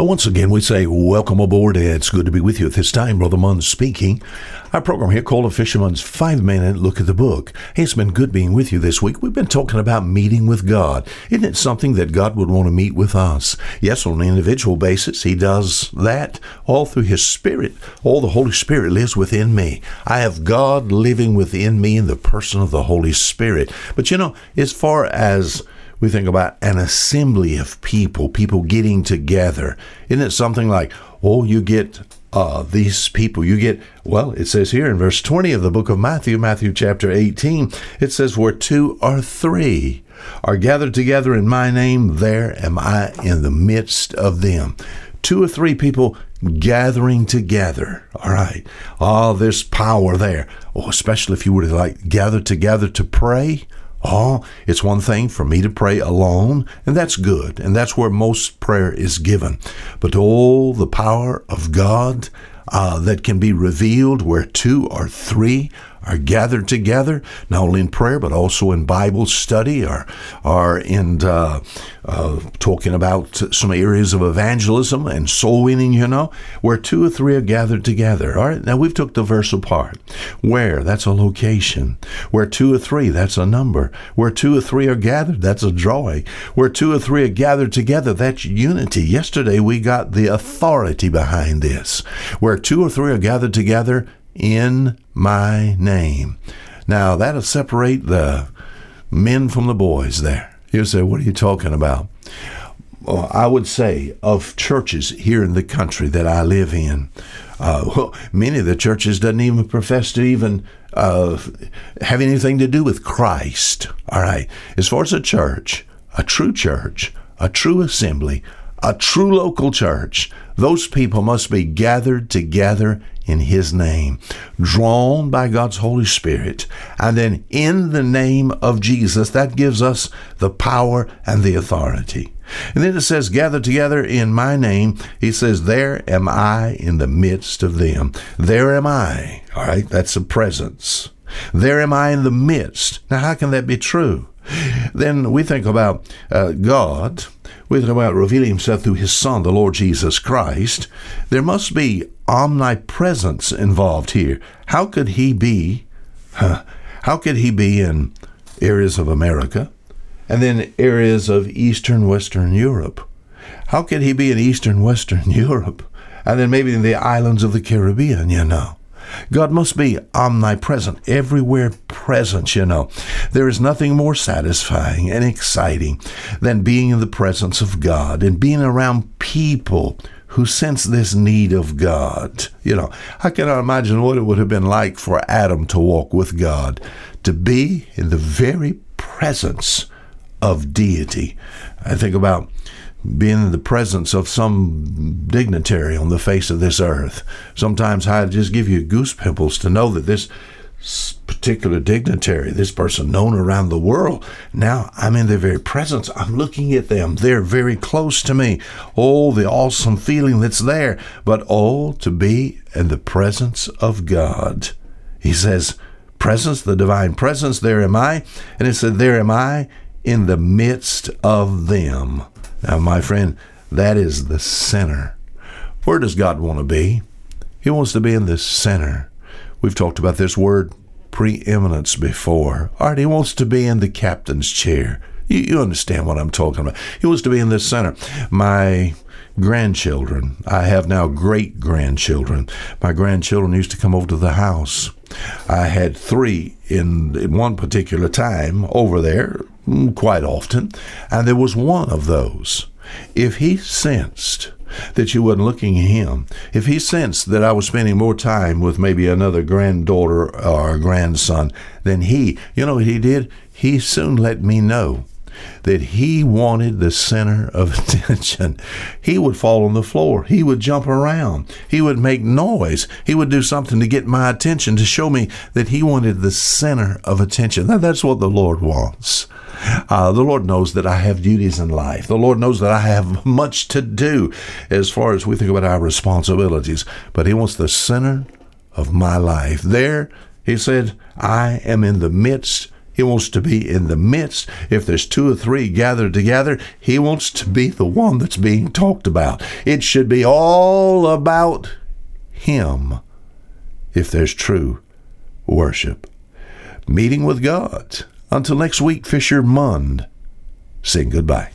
Well, once again, we say welcome aboard. It's good to be with you at this time. Brother Munn speaking. Our program here called A Fisherman's Five Minute Look at the Book. Hey, it's been good being with you this week. We've been talking about meeting with God. Isn't it something that God would want to meet with us? Yes, on an individual basis, He does that all through His Spirit. All the Holy Spirit lives within me. I have God living within me in the person of the Holy Spirit. But you know, as far as we think about an assembly of people, people getting together. Isn't it something like, oh, you get uh, these people, you get, well, it says here in verse 20 of the book of Matthew, Matthew chapter 18, it says, where two or three are gathered together in my name, there am I in the midst of them. Two or three people gathering together. All right. Oh, there's power there. Oh, especially if you were to like gather together to pray. Oh, it's one thing for me to pray alone, and that's good, and that's where most prayer is given. But all the power of God uh, that can be revealed where two or three are gathered together, not only in prayer, but also in Bible study or, or in uh, uh, talking about some areas of evangelism and soul winning, you know, where two or three are gathered together. All right, now we've took the verse apart. Where, that's a location. Where two or three, that's a number. Where two or three are gathered, that's a drawing. Where two or three are gathered together, that's unity. Yesterday we got the authority behind this. Where two or three are gathered together, in my name. Now, that'll separate the men from the boys there. You say, what are you talking about? Well, I would say of churches here in the country that I live in, uh, well, many of the churches doesn't even profess to even uh, have anything to do with Christ. All right. As far as a church, a true church, a true assembly, a true local church, those people must be gathered together in His name, drawn by God's Holy Spirit, and then in the name of Jesus, that gives us the power and the authority. And then it says, Gather together in my name. He says, There am I in the midst of them. There am I. All right, that's a presence. There am I in the midst. Now, how can that be true? Then we think about uh, God we think about revealing himself through his Son, the Lord Jesus Christ, there must be omnipresence involved here. How could he be? Huh, how could he be in areas of America and then areas of Eastern Western Europe? How could he be in Eastern Western Europe and then maybe in the islands of the Caribbean, you know? God must be omnipresent, everywhere present, you know. There is nothing more satisfying and exciting than being in the presence of God and being around people who sense this need of God. You know, I cannot imagine what it would have been like for Adam to walk with God, to be in the very presence of deity. I think about being in the presence of some dignitary on the face of this earth. Sometimes I just give you goose pimples to know that this particular dignitary, this person known around the world, now I'm in their very presence. I'm looking at them. They're very close to me. Oh, the awesome feeling that's there. But oh, to be in the presence of God. He says, presence, the divine presence, there am I. And it said, there am I in the midst of them. Now, my friend, that is the center. Where does God want to be? He wants to be in the center. We've talked about this word preeminence before. All right, he wants to be in the captain's chair. You, you understand what I'm talking about. He wants to be in the center. My grandchildren, I have now great grandchildren. My grandchildren used to come over to the house. I had three in, in one particular time over there, Mm, quite often, and there was one of those. If he sensed that you wasn't looking at him, if he sensed that I was spending more time with maybe another granddaughter or grandson than he, you know what he did? He soon let me know that he wanted the center of attention. He would fall on the floor. He would jump around. He would make noise. He would do something to get my attention to show me that he wanted the center of attention. Now, that's what the Lord wants. Uh, the Lord knows that I have duties in life. The Lord knows that I have much to do as far as we think about our responsibilities. But He wants the center of my life. There, He said, I am in the midst He wants to be in the midst. If there's two or three gathered together, He wants to be the one that's being talked about. It should be all about Him if there's true worship. Meeting with God. Until next week, Fisher Mund saying goodbye.